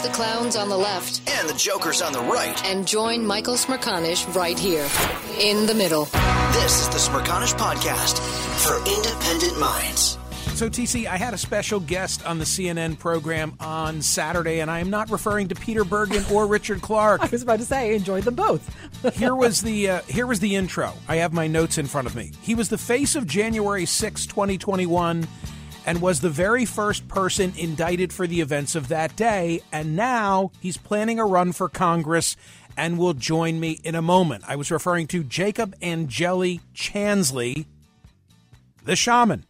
Ditch the clowns on the left And the Joker's on the right. and join Michael Smerconish right here in the middle. This is the Smerconish Podcast for independent minds. So, TC, I had a special guest on the CNN program on Saturday, and I am not referring to Peter Bergen or Richard Clarke. I was about to say, I enjoyed them both. here was the uh, here was the intro. I have my notes in front of me. He was the face of January 6, 2021 and was the very first person indicted for the events of that day and now he's planning a run for Congress and will join me in a moment. I was referring to Jacob Angeli Chansley, the shaman.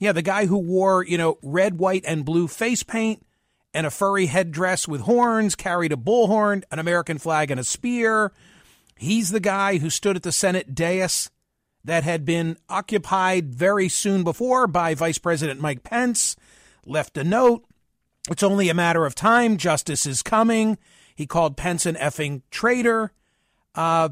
Yeah, the guy who wore, you know, red, white, and blue face paint and a furry headdress with horns, carried a bullhorn, an American flag, and a spear. He's the guy who stood at the Senate dais that had been occupied very soon before by Vice President Mike Pence, left a note. It's only a matter of time. Justice is coming. He called Pence an effing traitor. Uh,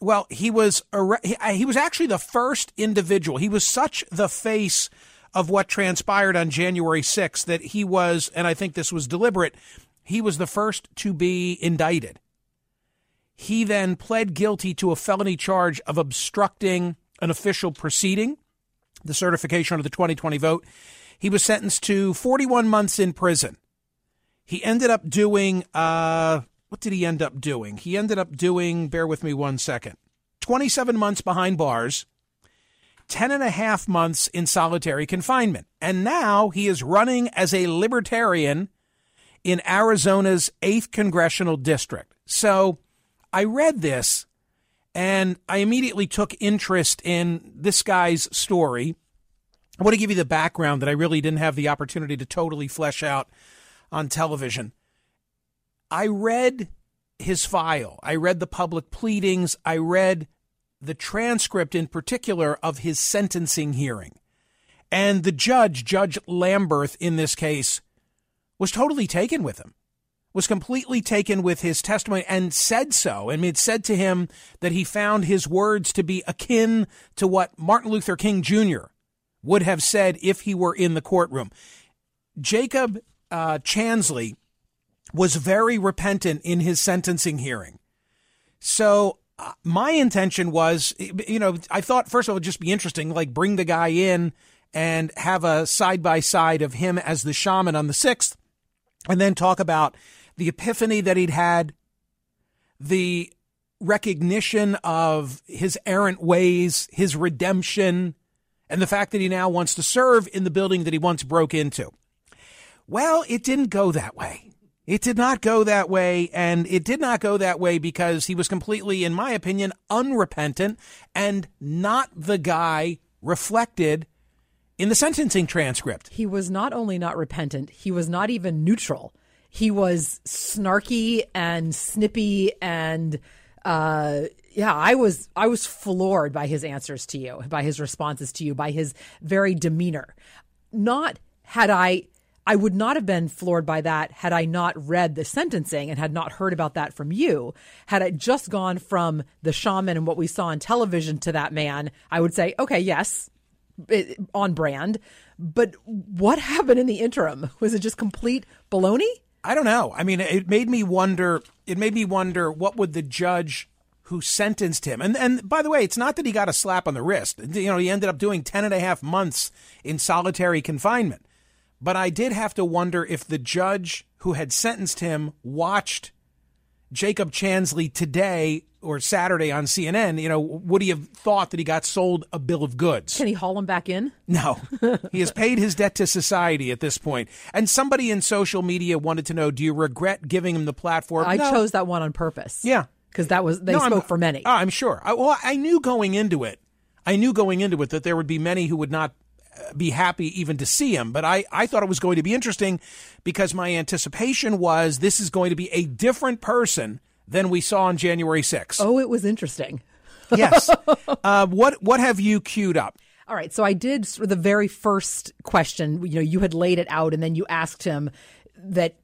well, he was he was actually the first individual. He was such the face of what transpired on January 6th that he was, and I think this was deliberate, he was the first to be indicted. He then pled guilty to a felony charge of obstructing an official proceeding, the certification of the 2020 vote. He was sentenced to 41 months in prison. He ended up doing, uh, what did he end up doing? He ended up doing, bear with me one second, 27 months behind bars, 10 and a half months in solitary confinement. And now he is running as a libertarian in Arizona's 8th congressional district. So I read this and I immediately took interest in this guy's story. I want to give you the background that I really didn't have the opportunity to totally flesh out on television. I read his file, I read the public pleadings, I read the transcript in particular of his sentencing hearing. And the judge, Judge Lamberth, in this case, was totally taken with him was completely taken with his testimony and said so. I mean, it said to him that he found his words to be akin to what Martin Luther King Jr. would have said if he were in the courtroom. Jacob uh, Chansley was very repentant in his sentencing hearing. So uh, my intention was, you know, I thought first of all, it'd just be interesting, like bring the guy in and have a side by side of him as the shaman on the sixth, and then talk about the epiphany that he'd had, the recognition of his errant ways, his redemption, and the fact that he now wants to serve in the building that he once broke into. Well, it didn't go that way. It did not go that way, and it did not go that way because he was completely, in my opinion, unrepentant and not the guy reflected in the sentencing transcript. He was not only not repentant, he was not even neutral. He was snarky and snippy and uh, yeah, I was I was floored by his answers to you, by his responses to you, by his very demeanor. Not had I I would not have been floored by that had I not read the sentencing and had not heard about that from you. Had I just gone from the shaman and what we saw on television to that man, I would say, okay, yes, it, on brand. But what happened in the interim? Was it just complete baloney? I don't know. I mean, it made me wonder. It made me wonder what would the judge who sentenced him. And and by the way, it's not that he got a slap on the wrist. You know, he ended up doing 10 and a half months in solitary confinement. but I did have to wonder if the judge who had sentenced him watched Jacob Chansley today or Saturday on CNN, you know, would he have thought that he got sold a bill of goods? Can he haul him back in? No. he has paid his debt to society at this point. And somebody in social media wanted to know, do you regret giving him the platform? I No. chose that one on purpose. Yeah. Because that was, they No, I'm- spoke for many. Oh, I'm sure. I, well, I knew going into it, I knew going into it that there would be many who would not uh, be happy even to see him. But I, I thought it was going to be interesting because my anticipation was this is going to be a different person than we saw on January 6th. oh, it was interesting. Yes. uh, what what have you queued up? All right. So I did sort of the very first question. You know, you had laid it out, and then you asked him that.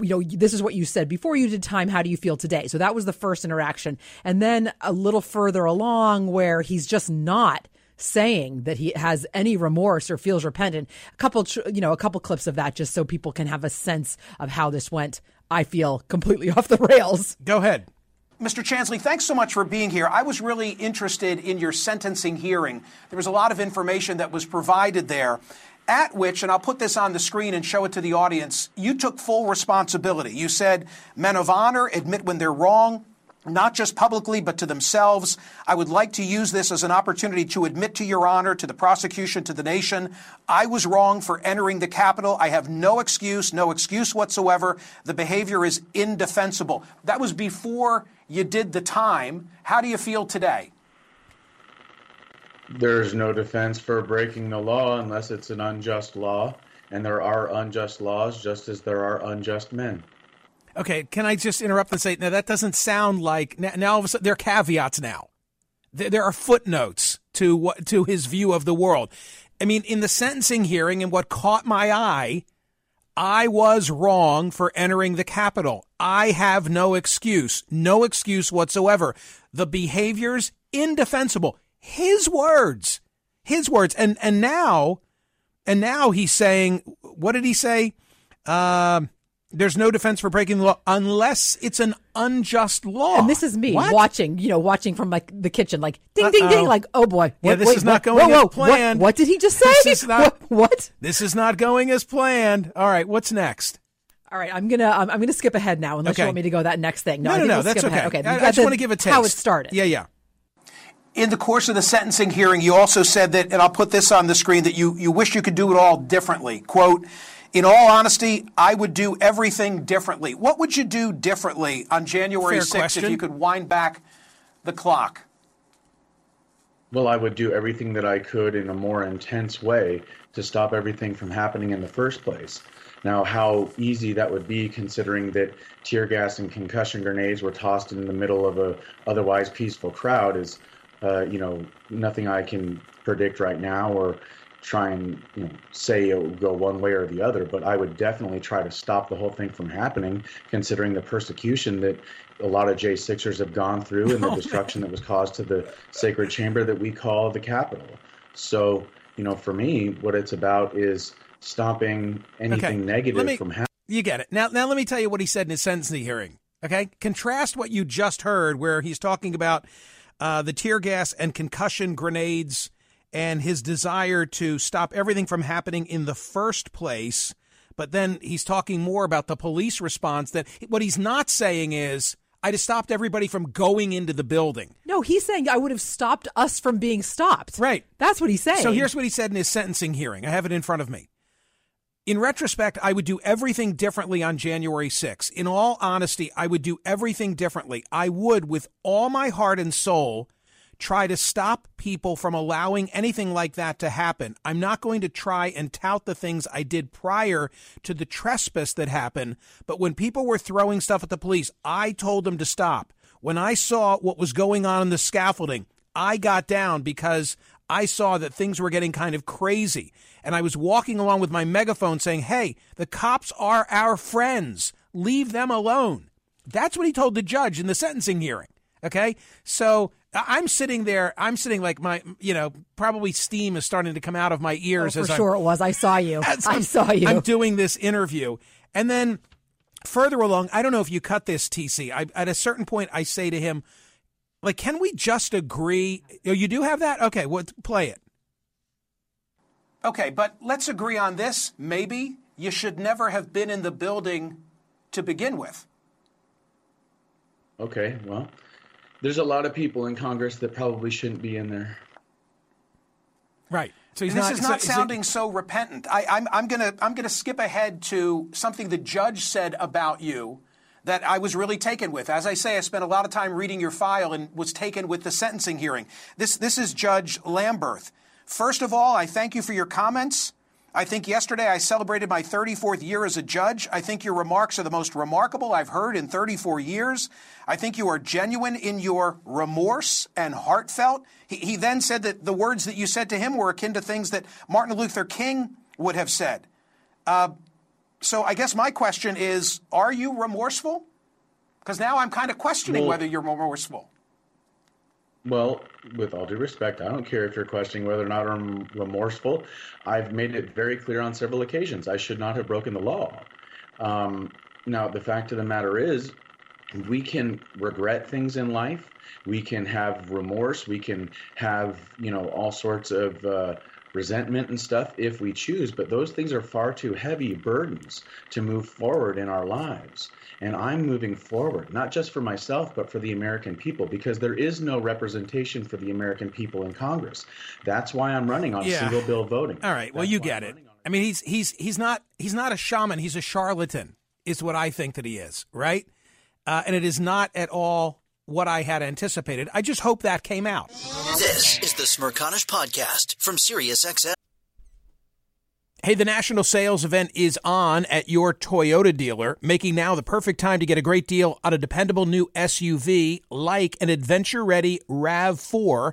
You know, this is what you said before you did time. How do you feel today? So that was the first interaction, and then a little further along, where he's just not saying that he has any remorse or feels repentant. A couple, you know, a couple clips of that, just so people can have a sense of how this went. I feel completely off the rails. Go ahead. Mr. Chansley, thanks so much for being here. I was really interested in your sentencing hearing. There was a lot of information that was provided there, at which, and I'll put this on the screen and show it to the audience, you took full responsibility. You said men of honor admit when they're wrong. Not just publicly, but to themselves. I would like to use this as an opportunity to admit to your honor, to the prosecution, to the nation. I was wrong for entering the Capitol. I have no excuse, no excuse whatsoever. The behavior is indefensible. That was before you did the time. How do you feel today? There's no defense for breaking the law unless it's an unjust law, and there are unjust laws just as there are unjust men. Okay, can I just interrupt and say, now that doesn't sound like now, now all of a sudden there are caveats now. There, there are footnotes to what to his view of the world. I mean, in the sentencing hearing, and what caught my eye, I was wrong for entering the Capitol. I have no excuse, no excuse whatsoever. The behavior's indefensible. His words, his words, and and now, and now he's saying, what did he say? Um, there's no defense for breaking the law unless it's an unjust law. And this is me What? watching, you know, watching from like the kitchen, like ding, ding, ding, Uh-oh. like oh boy, Yeah, what- this wait, is not what- going whoa, as planned. What, what did he just say? This is not- what, what? This is not going as planned. All right, what's next? All right, I'm gonna I'm, I'm gonna skip ahead now, unless Okay. you want me to go that next thing. No, No, I no, think no, we'll that's okay. ahead. Okay, I, I just want to give a taste. how it started. Yeah, yeah. In the course of the sentencing hearing, you also said that, and I'll put this on the screen, that you, you wish you could do it all differently. Quote, in all honesty, I would do everything differently. What would you do differently on January Fair 6th question. if you could wind back the clock? Well, I would do everything that I could in a more intense way to stop everything from happening in the first place. Now, how easy that would be, considering that tear gas and concussion grenades were tossed in the middle of a otherwise peaceful crowd, is, uh, you know, nothing I can predict right now or try and you know say it would go one way or the other. But I would definitely try to stop the whole thing from happening, considering the persecution that a lot of J Sixers have gone through and the destruction that was caused to the sacred chamber that we call the Capitol. So, you know, for me, what it's about is stopping anything negative me- from happening. You get it. Now, now let me tell you what he said in his sentencing hearing. Okay, contrast what you just heard, where he's talking about uh, the tear gas and concussion grenades and his desire to stop everything from happening in the first place. But then he's talking more about the police response. That what he's not saying is, I'd have stopped everybody from going into the building." No, he's saying I would have stopped us from being stopped. Right. That's what he's saying. So here's what he said in his sentencing hearing. I have it in front of me. In retrospect, I would do everything differently on January 6th. In all honesty, I would do everything differently. I would, with all my heart and soul, try to stop people from allowing anything like that to happen. I'm not going to try and tout the things I did prior to the trespass that happened, but when people were throwing stuff at the police, I told them to stop. When I saw what was going on in the scaffolding, I got down because I saw that things were getting kind of crazy. And I was walking along with my megaphone saying, Hey, the cops are our friends. Leave them alone. That's what he told the judge in the sentencing hearing. Okay. So I'm sitting there, I'm sitting like my, you know, probably steam is starting to come out of my Oh, ears for as I'm sure it was. I saw you. I I'm- saw you. I'm doing this interview. And then further along, I don't know if you cut this, TC. I, at a certain point, I say to him, like, can we just agree? Oh, You do have that? Okay, well, play it. Okay, but let's agree on this. Maybe you should never have been in the building to begin with. Okay, well, there's a lot of people in Congress that probably shouldn't be in there. Right. So he's this not, is not so- is it- sounding so repentant. I, I'm, I'm gonna I'm gonna skip ahead to something the judge said about you that I was really taken with. As I say, I spent a lot of time reading your file and was taken with the sentencing hearing. This this is Judge Lamberth. First of all, I thank you for your comments. I think yesterday I celebrated my 34th year as a judge. I think your remarks are the most remarkable I've heard in 34 years. I think you are genuine in your remorse and heartfelt. He, he then said that the words that you said to him were akin to things that Martin Luther King would have said. Uh, so I guess my question is are you remorseful? Because now I'm kind of questioning Well- whether you're remorseful. Well, with all due respect, I don't care if you're questioning whether or not I'm remorseful. I've made it very clear on several occasions I should not have broken the law. Um, now, the fact of the matter is, we can regret things in life. We can have remorse. We can have, you know, all sorts of uh, resentment and stuff if we choose. But those things are far too heavy burdens to move forward in our lives. And I'm moving forward, not just for myself, but for the American people, because there is no representation for the American people in Congress. That's why I'm running on Yeah. single bill voting. All right. Well, you get it. I mean, he's he's he's not he's not a shaman. He's a charlatan. Is what I think that he is. Right. Uh, and it is not at all what I had anticipated. I just hope that came out. This is the Smerconish Podcast from SiriusXM. Hey, the national sales event is on at your Toyota dealer, making now the perfect time to get a great deal on a dependable new SUV like an adventure ready RAV4.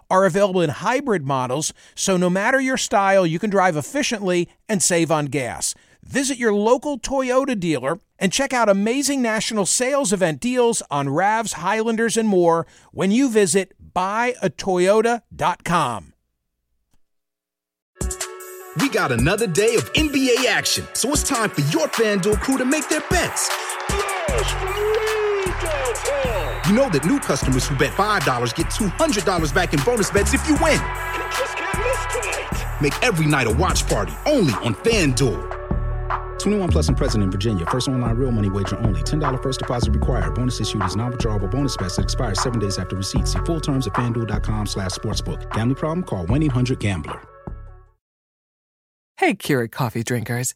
are available in hybrid models, so no matter your style, you can drive efficiently and save on gas. Visit your local Toyota dealer and check out amazing national sales event deals on RAVs, Highlanders, and more when you visit buyatoyota.com. We got another day of NBA action, so it's time for your FanDuel crew to make their bets. You know that new customers who bet $5 get $200 back in bonus bets if you win. You just can't miss tonight. Make every night a watch party only on FanDuel. 21 plus and present in Virginia. First online real money wager only. $10 first deposit required. Bonus issued is non-withdrawable bonus bets that expires seven days after receipt. See full terms at fanduel.com slash sportsbook. Gambling problem? Call 1-800-GAMBLER. Hey, Keurig coffee drinkers.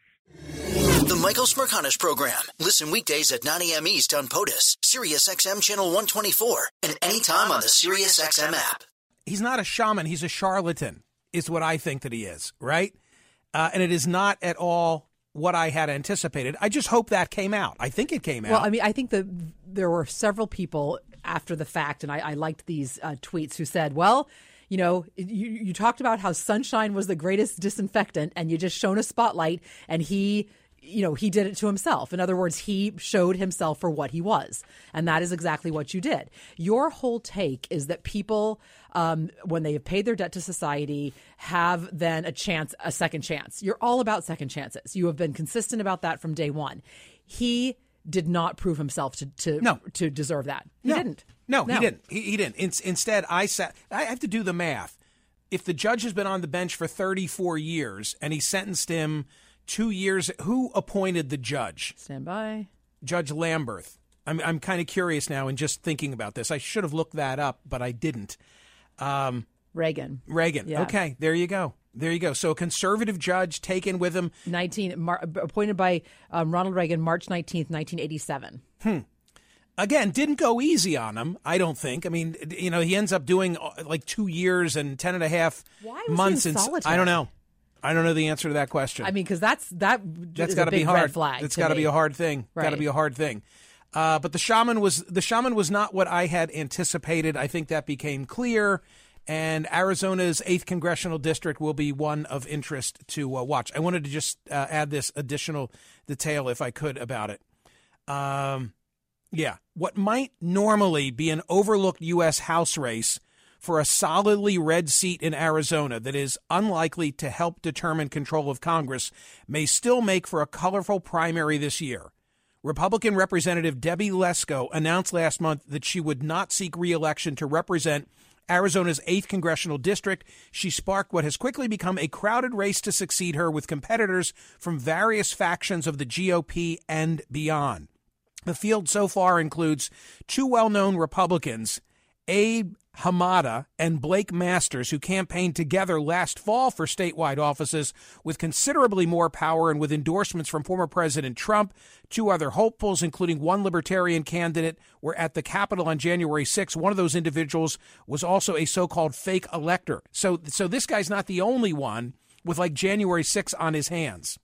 The Michael Smerconish Program. Listen weekdays at 9 a.m. East on POTUS, SiriusXM Channel 124, and anytime on the SiriusXM app. He's not a shaman, he's a charlatan, is what I think that he is, right? Uh, and it is not at all what I had anticipated. I just hope that came out. I think it came out. Well, I mean, I think that there were several people after the fact, and I, I liked these uh, tweets who said, well, you know, you, you talked about how sunshine was the greatest disinfectant, and you just shone a spotlight, and he, you know, he did it to himself. In other words, he showed himself for what he was. And that is exactly what you did. Your whole take is that people, um, when they have paid their debt to society, have then a chance, a second chance. You're all about second chances. You have been consistent about that from day one. He did not prove himself to to, No. to deserve that. He no. didn't. No, he didn't. He, he didn't. In, instead, I sat. I have to do the math. If the judge has been on the bench for 34 years and he sentenced him two years, who appointed the judge? Stand by. Judge Lamberth. I'm I'm kind of curious now and just thinking about this. I should have looked that up, but I didn't. Um, Reagan. Reagan. Yeah. Okay, there you go. There you go. So a conservative judge taken with him. 19 Mar- appointed by um, Ronald Reagan March 19th, 1987. Hmm. again, didn't go easy on him. I don't think. I mean, you know, he ends up doing uh, like two years and ten and a half Why months. he in in- solitary? I don't know. I don't know the answer to that question. I mean, because that's that. That's got to be hard. Red flag It's to got to be a hard thing. Got to be a hard thing. Uh, but the shaman was the shaman was not what I had anticipated. I think that became clear. And Arizona's eighth congressional district will be one of interest to uh, watch. I wanted to just uh, add this additional detail, if I could, about it. Um, yeah, what might normally be an overlooked U.S. House race for a solidly red seat in Arizona that is unlikely to help determine control of Congress may still make for a colorful primary this year. Republican Representative Debbie Lesko announced last month that she would not seek reelection to represent Arizona's 8th congressional district. She sparked what has quickly become a crowded race to succeed her with competitors from various factions of the GOP and beyond. The field so far includes two well known Republicans, Abe Hamadeh and Blake Masters, who campaigned together last fall for statewide offices with considerably more power and with endorsements from former President Trump. Two other hopefuls, including one libertarian candidate, were at the Capitol on January 6. One of those individuals was also a so called fake elector. So, so this guy's not the only one with like January 6 on his hands.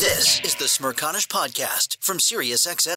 This is the Smerconish Podcast from SiriusXM.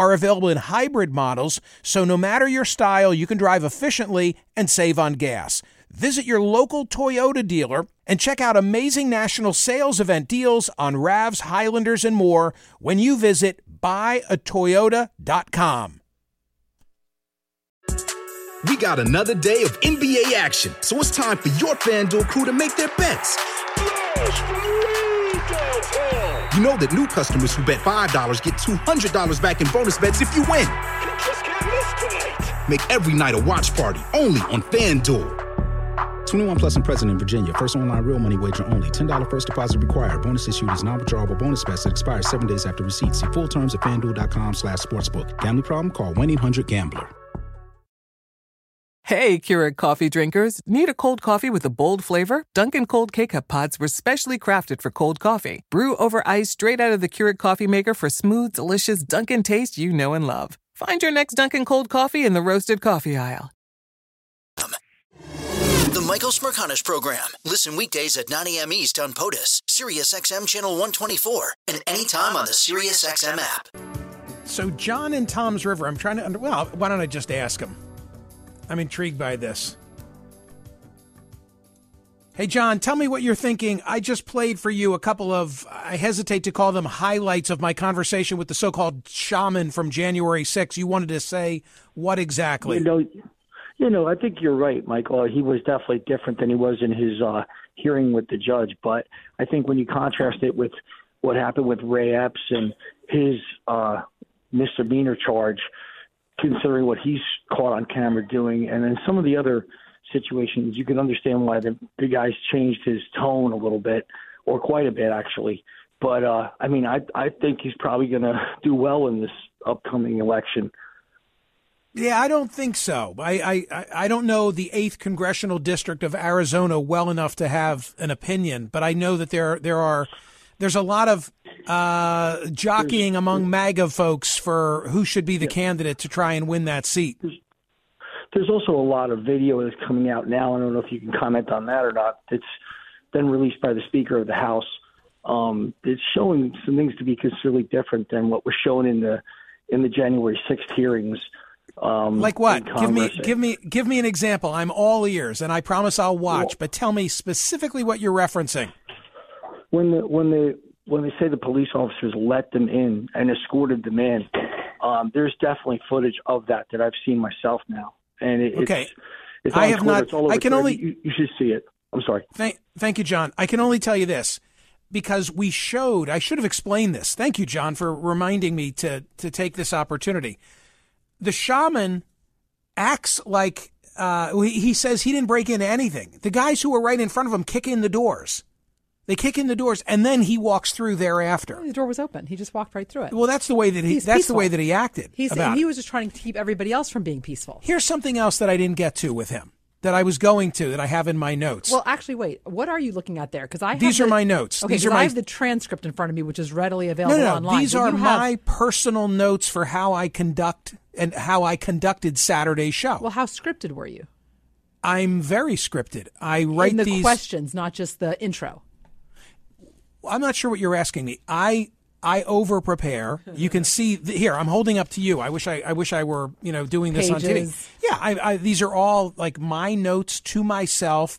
are available in hybrid models, so no matter your style, you can drive efficiently and save on gas. Visit your local Toyota dealer and check out amazing national sales event deals on RAVs, Highlanders, and more when you visit buyatoyota.com. We got another day of NBA action, so it's time for your FanDuel crew to make their bets. You know that new customers who bet $5 get $200 back in bonus bets if you win. Make every night a watch party only on FanDuel. 21 plus and present in Virginia. First online real money wager only. $10 first deposit required. Bonus issued is non-withdrawable bonus bets that expires seven days after receipt. See full terms at fanduel.com slash sportsbook. Gambling problem? Call 1-800-GAMBLER. Hey, Keurig coffee drinkers. Need a cold coffee with a bold flavor? Dunkin' Cold K-Cup pods were specially crafted for cold coffee. Brew over ice straight out of the Keurig coffee maker for smooth, delicious Dunkin' taste you know and love. Find your next Dunkin' Cold coffee in the roasted coffee aisle. The Michael Smerconish Program. Listen weekdays at 9 a.m. East on POTUS, SiriusXM Channel 124, and anytime on the SiriusXM app. So, John and Toms River, I'm trying to under. Well, why don't I just ask him? I'm intrigued by this. Hey, John, tell me what you're thinking. I just played for you a couple of, I hesitate to call them highlights of my conversation with the so called shaman from January 6th. You wanted to say what exactly? You know, you know, I think you're right, Michael. He was definitely different than he was in his uh, hearing with the judge. But I think when you contrast it with what happened with Ray Epps and his uh, misdemeanor charge, considering what he's caught on camera doing, and then some of the other situations, you can understand why the, the guy's changed his tone a little bit, or quite a bit actually. But uh, I mean, I I think he's probably going to do well in this upcoming election. Yeah, I don't think so. I, I, I don't know the eighth congressional district of Arizona well enough to have an opinion, but I know that there there are there's a lot of uh, jockeying among MAGA folks for who should be the candidate to try and win that seat. There's also a lot of video that's coming out now. I don't know if you can comment on that or not. It's been released by the Speaker of the House. Um, it's showing some things to be considerably different than what was shown in the in the January 6th hearings. Um, Like what? Give me give me give me an example. I'm all ears, and I promise I'll watch. But tell me specifically what you're referencing. when the when the when they say the police officers let them in and escorted them in, um, there's definitely footage of that that I've seen myself now, and it, Okay. it's, it's I have Twitter. not- It's all over I can Twitter. only- You, you should see it. I'm sorry. Thank, thank you, John. I can only tell you this because we showed. I should have explained this. Thank you, John, for reminding me to to take this opportunity. The shaman acts like uh, he he says he didn't break into anything. The guys who were right in front of him kick in the doors. They kick in the doors, and then he walks through thereafter. The door was open. He just walked right through it. Well, that's the way that he. He's that's peaceful. the way that he acted. He's about he was just trying to keep everybody else from being peaceful. Here's something else that I didn't get to with him that I was going to that I have in my notes. Well, actually, wait. What are you looking at there? Because I have These are my notes. Okay, These are 'cause I my- have the transcript in front of me, which is readily available no, no. online. These But are you have- my personal notes for how I conduct and how I conducted Saturday's show. Well, how scripted were you? I'm very scripted. I write in the these. questions, not just the intro. I'm not sure what you're asking me. I I over prepare. You can see th- here. I'm holding up to you. I wish I I wish I were you know doing this on TV. Pages. Yeah, I, I, these are all like my notes to myself.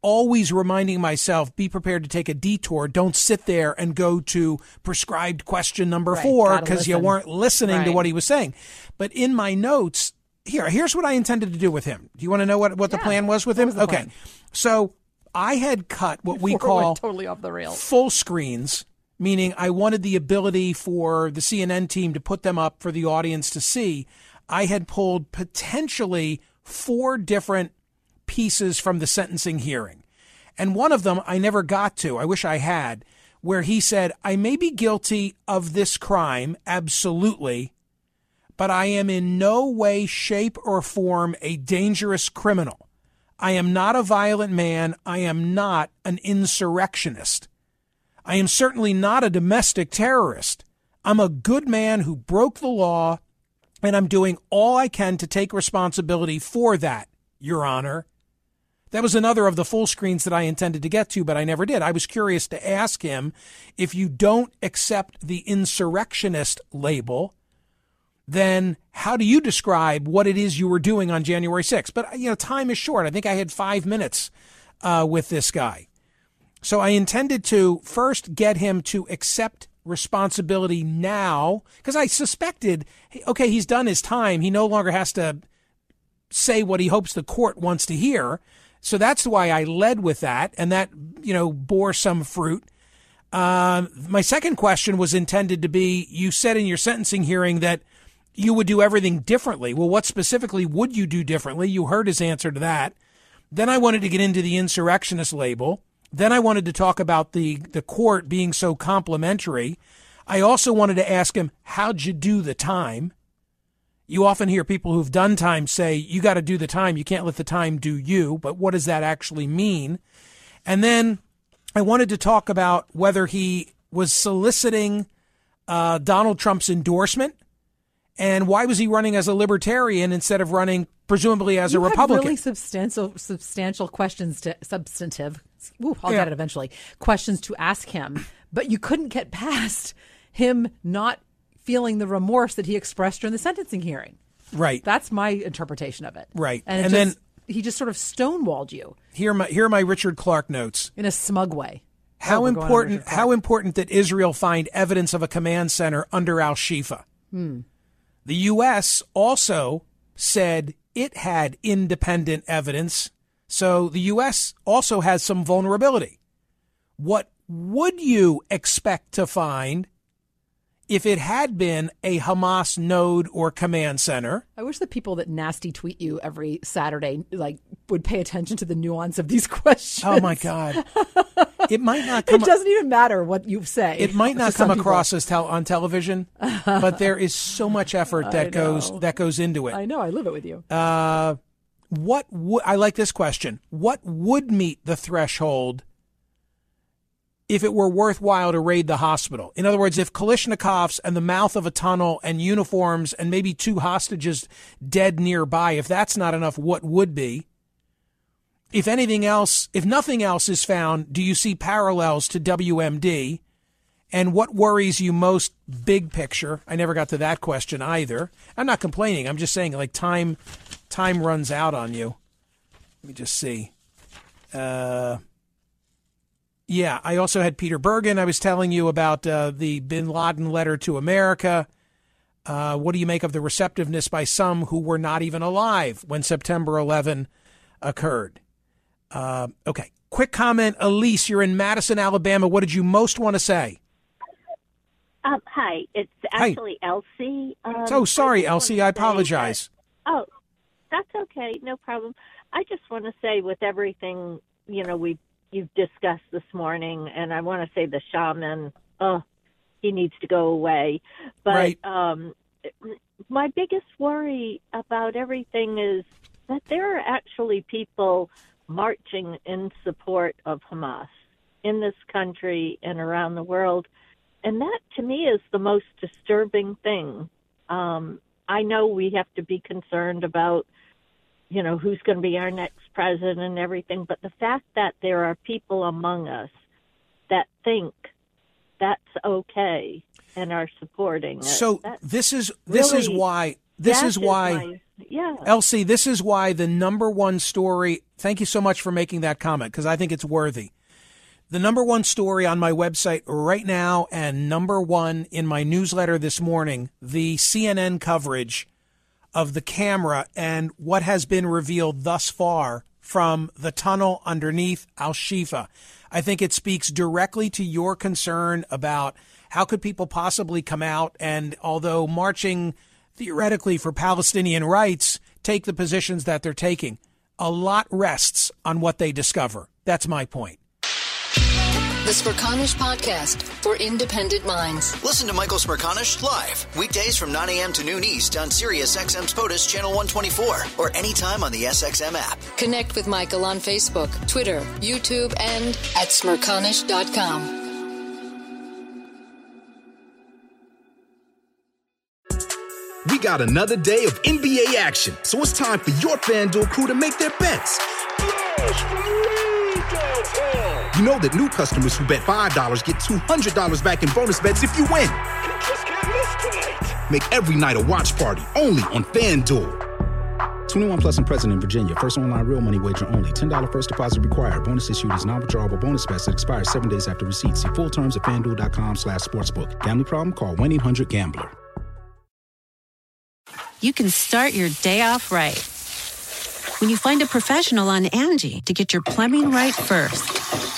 Always reminding myself, be prepared to take a detour. Don't sit there and go to prescribed question number Right, four because you weren't listening to what he was saying. But in my notes, here, here's what I intended to do with him. Do you want to know what, what the plan was with What him? was okay. plan? So I had cut what we Before went call totally off the rails. full screens, meaning I wanted the ability for the CNN team to put them up for the audience to see. I had pulled potentially four different pieces from the sentencing hearing. And one of them I never got to. I wish I had, where he said, I may be guilty of this crime, absolutely, but I am in no way, shape, or form a dangerous criminal. I am not a violent man. I am not an insurrectionist. I am certainly not a domestic terrorist. I'm a good man who broke the law, and I'm doing all I can to take responsibility for that, Your Honor. That was another of the full screens that I intended to get to, but I never did. I was curious to ask him if you don't accept the insurrectionist label, then how do you describe what it is you were doing on January 6th? But, you know, time is short. I think I had five minutes uh, with this guy. So I intended to first get him to accept responsibility now because I suspected, okay, he's done his time. He no longer has to say what he hopes the court wants to hear. So that's why I led with that, and that you know bore some fruit. Um, my second question was intended to be: You said in your sentencing hearing that you would do everything differently. Well, what specifically would you do differently? You heard his answer to that. Then I wanted to get into the insurrectionist label. Then I wanted to talk about the the court being so complimentary. I also wanted to ask him, "How'd you do the time?" You often hear people who've done time say, you got to do the time. You can't let the time do you. But what does that actually mean? And then I wanted to talk about whether he was soliciting uh, Donald Trump's endorsement and why was he running as a libertarian instead of running presumably as you a Republican? really substantial, substantial questions to substantive. Ooh, I'll Yeah. get it eventually. Questions to ask him, but you couldn't get past him not feeling the remorse that he expressed during the sentencing hearing. right. That's my interpretation of it. Right. and, it And just, then- he just sort of stonewalled you Here are my, here are my Richard Clarke notes. in a smug way. How Oh, we're going on important how important that Israel find evidence of a command center under Al Shifa. Hmm. The US also said it had independent evidence, so the US also has some vulnerability. What would you expect to find if it had been a Hamas node or command center? I wish the people that nasty tweet you every Saturday like would pay attention to the nuance of these questions. Oh my god. It might not It come doesn't even matter what you say. It might not come people. across as tel- on television, but there is so much effort that goes that goes into it. I know. I live it with you. Uh, what would I like this question? What would meet the threshold if it were worthwhile to raid the hospital? In other words, if Kalashnikovs and the mouth of a tunnel and uniforms and maybe two hostages dead nearby, if that's not enough, what would be? If anything else, if nothing else is found, do you see parallels to WMD? And what worries you most big picture? I never got to that question either. I'm not complaining. I'm just saying like time time runs out on you. Let me just see. Uh yeah, I also had Peter Bergen. I was telling you about uh, the Bin Laden letter to America. Uh, what do you make of the receptiveness by some who were not even alive when September 11 occurred? Uh, okay. Quick comment, Elise. You're in Madison, Alabama. What did you most want to say? Um, hi, it's actually hi. Elsie. Um, oh, sorry, I Elsie. I apologize. That, oh, that's okay. No problem. I just want to say, with everything you know, we you've discussed this morning, and I want to say the shaman. Oh, he needs to go away. But right. um, my biggest worry about everything is that there are actually people marching in support of Hamas in this country and around the world. And that to me is the most disturbing thing. Um, I know we have to be concerned about, you know, who's going to be our next president and everything, but the fact that there are people among us that think that's okay and are supporting it. So this is this really, is why this is why is my, yeah. Elsie, this is why the number one story. Thank you so much for making that comment because I think it's worthy. The number one story on my website right now, and number one in my newsletter this morning, the CNN coverage of the camera and what has been revealed thus far from the tunnel underneath Al Shifa. I think it speaks directly to your concern about how could people possibly come out and, although marching theoretically for Palestinian rights, take the positions that they're taking. A lot rests on what they discover. That's my point. The Smerconish Podcast for independent minds. Listen to Michael Smerconish live weekdays from 9 a.m. to noon East on Sirius XM's POTUS Channel 124 or anytime on the SXM app. Connect with Michael on Facebook, Twitter, YouTube, and at smerconish.com. We got another day of NBA action, so it's time for your FanDuel crew to make their bets. You know that new customers who bet $5 get $200 back in bonus bets if you win. Make every night a watch party only on FanDuel. 21 plus and present in Virginia. First online real money wager only. $10 first deposit required. Bonus issued is non-withdrawable bonus bets that expires seven days after receipt. See full terms at fanduel.com slash sportsbook. Gambling problem? Call 1-800-GAMBLER. You can start your day off right. When you find a professional on Angie to get your plumbing right first.